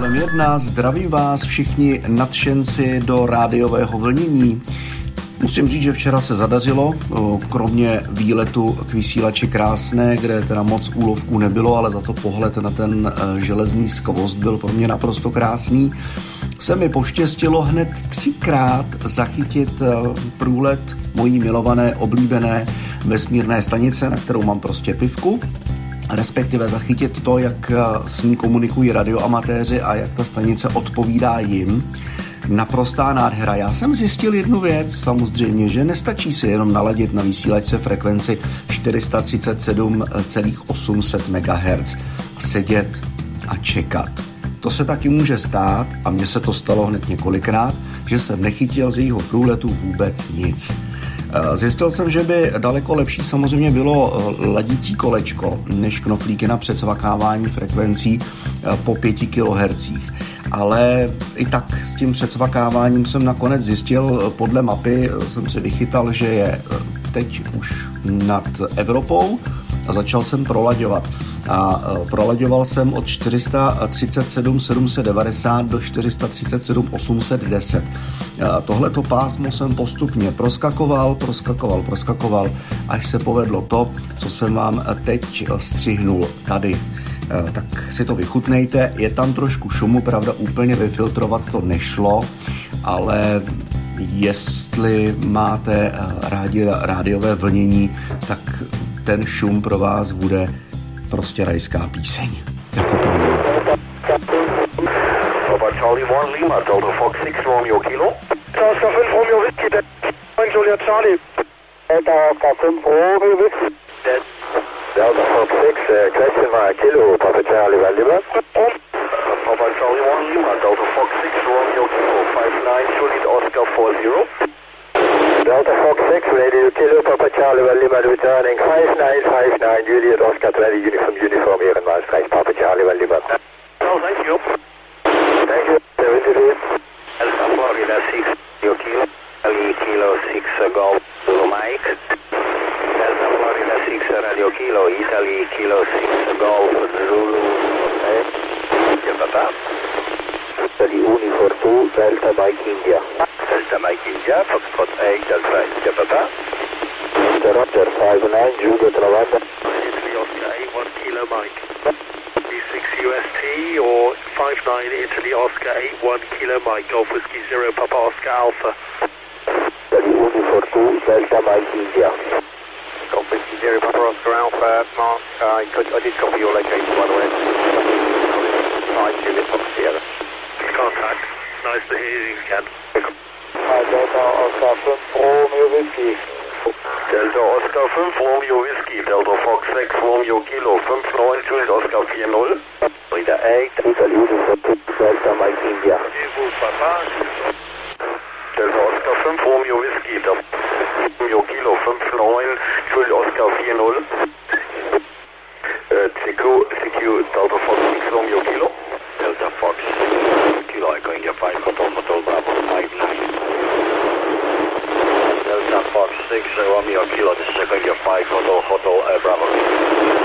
kolem jedna. Zdravím vás všichni nadšenci do rádiového vlnění. Musím říct, že včera se zadařilo, kromě výletu k vysílači krásné, kde teda moc úlovků nebylo, ale za to pohled na ten e, železný skvost byl pro mě naprosto krásný. Se mi poštěstilo hned třikrát zachytit e, průlet mojí milované, oblíbené vesmírné stanice, na kterou mám prostě pivku respektive zachytit to, jak eh, s ní komunikují radioamatéři a jak ta stanice odpovídá jim. Naprostá nádhera. Já jsem zjistil jednu věc, samozřejmě, že nestačí si jenom naladit na vysílačce frekvenci 437,800 MHz a sedět a čekat. To se taky může stát, a mně se to stalo hned několikrát, že jsem nechytil z jejího průletu vůbec nic. Eh, zjistil jsem, že by daleko lepší samozřejmě bylo eh, ladící kolečko než knoflíky na předsvakávání frekvencí eh, po 5 kHz. Ale i tak s tím předsvakáváním jsem nakonec zjistil, podle mapy jsem si vychytal, že je teď už nad Evropou a začal jsem prolaďovat a e, prolaďoval jsem od 437 790 do 437 810. Tohleto pásmo jsem postupně proskakoval, proskakoval, proskakoval, až se povedlo to, co jsem vám teď střihnul tady e, tak si to vychutnejte. Je tam trošku šumu, pravda úplně vyfiltrovat to nešlo, ale jestli máte e, rádi rádiové vlnění, tak ten šum pro vás bude prostě rajská píseň. Jako pro mě. Charlie 1 Lima, Delta Fox 6 Romeo Kilo. Delta 5 Romeo Whiskey, Julia Charlie. Delta Fox 5 Romeo Whiskey. Delta Fox 6, uh, question mark Kilo, Papa Charlie Valdemar. Papa Charlie 1 Lima, Delta Fox 6 Romeo Kilo, 59 Juliet Oscar 40. Delta Fox 6, Radio Kilo, Papa Charlie, well, Lima returning 5959, Juliet Oscar 20, Uniform, Uniform, here in Maastricht, Papa Charlie, well, Lima. Oh, thank you. Thank you, 73. Delta Florida 6, Radio Kilo, Ali Kilo 6, uh, Golf, Zulu Mike. Delta Florida 6, Radio Kilo, Italy Kilo 6, Golf, Zulu, eh? Yeah, Papa. Italy Uniform 2, Delta Mike India. Delta Mike India, Foxtrot 8, Delta India, Papa. Roger, Roger, 59, Juliet Lavanda. Italy Oscar 8, 1 Kilo Mike. B6 UST or 59 Italy Oscar 8, 1 Kilo Mike, Golf Whiskey 0, Papa Oscar Alpha. Italy Uniform 2, Delta Mike India. Golf Whiskey 0, Papa Oscar Alpha, Mark, uh, I, could, I did copy your location by the way. 5 Juliet Fox Sierra. Contact. Nice to hear you again. Delta Oscar 5 Romeo Whiskey. Delta Oscar 5 Romeo Whiskey, Delta Fox 6 Romeo Kilo 59 Juliet Oscar 40. Rita 8. Italy Uniform Delta Mike India. Delta Oscar 5 Romeo Whiskey, Delta Romeo Kilo 59 Juliet Oscar 40. Uh, CQ, CQ Delta Fox 6 Romeo Kilo. Delta Fox Kilo Echo India 5 Hotel Hotel Bravo 59. 6 Romeo Kilo, this is Echo 5 Hotel Hotel uh, Bravo.